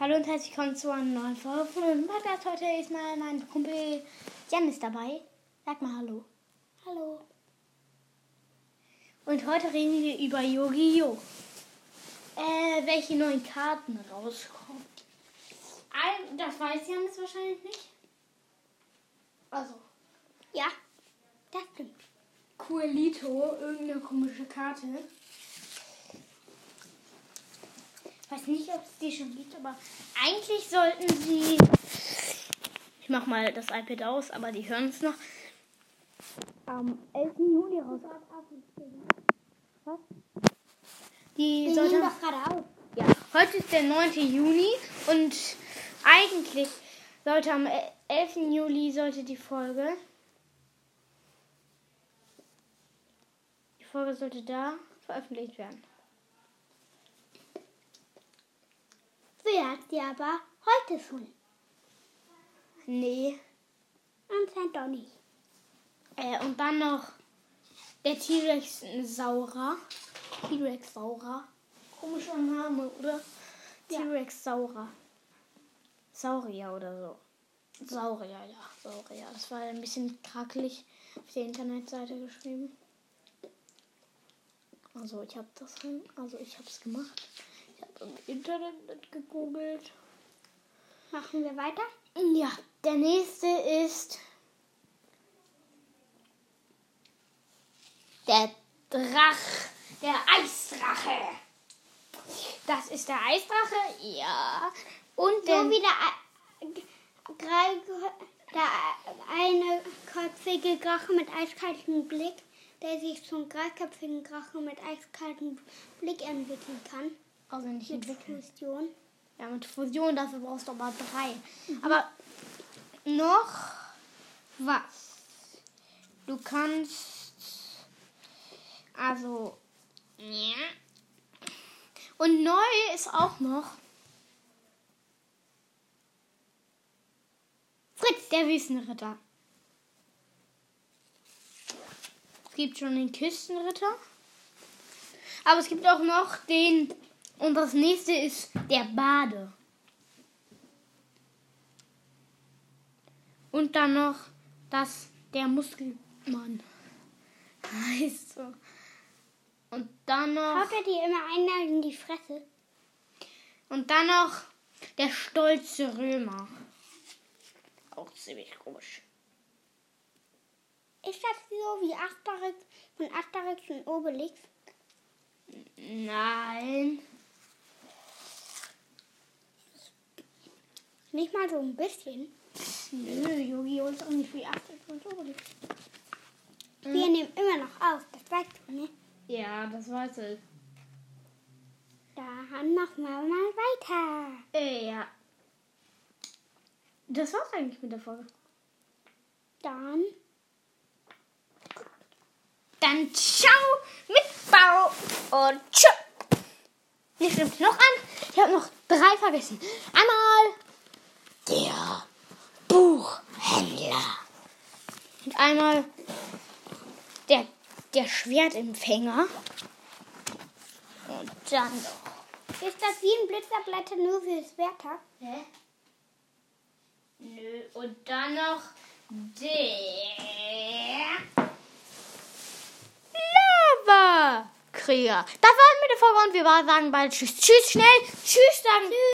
Hallo und herzlich willkommen zu einer neuen Folge von unserem Podcast. Heute ist mal mein Kumpel Jan ist dabei. Sag mal Hallo. Hallo. Und heute reden wir über Yu-Gi-Oh! Äh, welche neuen Karten rauskommen. Das weiß Jan jetzt wahrscheinlich nicht. Also, Ja, das stimmt. Coelito, irgendeine komische Karte. Weiß nicht, ob es die schon gibt, aber eigentlich sollten sie. Ich mach mal das iPad aus, aber die hören es noch. Am 11. Juli raus. Was? Die Wir sollte. nehmen doch gerade auf. Ja, heute ist der 9. Juni und eigentlich sollte am 11. Juli sollte die Folge. Die Folge sollte da veröffentlicht werden. Wird sie aber heute schon. Nee. Anscheinend doch nicht. Äh, und dann noch der T-Rex Saurer. T-Rex Saurer. Komischer Name, oder? Ja. T-Rex Saurer. Saurier oder so. Saurier, ja, Saurier. Das war ein bisschen krakelig auf der Internetseite geschrieben. Also ich habe das, also ich habe es gemacht. Im Internet gegoogelt. Machen wir weiter? Ja, der nächste ist der Drach, der Eisdrache. Das ist der Eisdrache, ja. Und So wie der, der eine köpfige Drache mit eiskaltem Blick, der sich zum dreiköpfigen Drache mit eiskaltem Blick entwickeln kann. Also nicht Mit entwickeln. Fusion. Ja, mit Fusion, dafür brauchst du aber drei. Aber noch was. Du kannst. Also. Ja. Und neu ist auch noch. Fritz, der Wüstenritter. Es gibt schon den Küstenritter. Aber es gibt auch noch den. Und das nächste ist der Bade. Und dann noch das der Muskelmann. Heißt so. Und dann noch. Haut er dir immer einer in die Fresse? Und dann noch der stolze Römer. Auch ziemlich komisch. Ist das so wie Asterix von Asterix und Obelix? Nein. Nicht mal so ein bisschen. Nö, Yu-Gi-Oh! ist auch nicht wie Asterix und Obelix. Wir nehmen immer noch auf, das weißt du, ne? Ja, das weiß ich. Dann machen wir mal weiter. Äh, ja. Das war's eigentlich mit der Folge. Dann Dann ciao mit Bau und tschüss. Hier stimmt noch an. Ich habe noch drei vergessen. Einmal der Buchhändler. Und einmal der, der Schwertempfänger. Und dann noch. ist das wie ein Blitzerblätter nur fürs Wetter. Hä? Nö. Und dann noch der Lava-Krieger. Das war's mit der Folge und wir sagen bald Tschüss. Tschüss schnell. Tschüss sagen. Tschüss.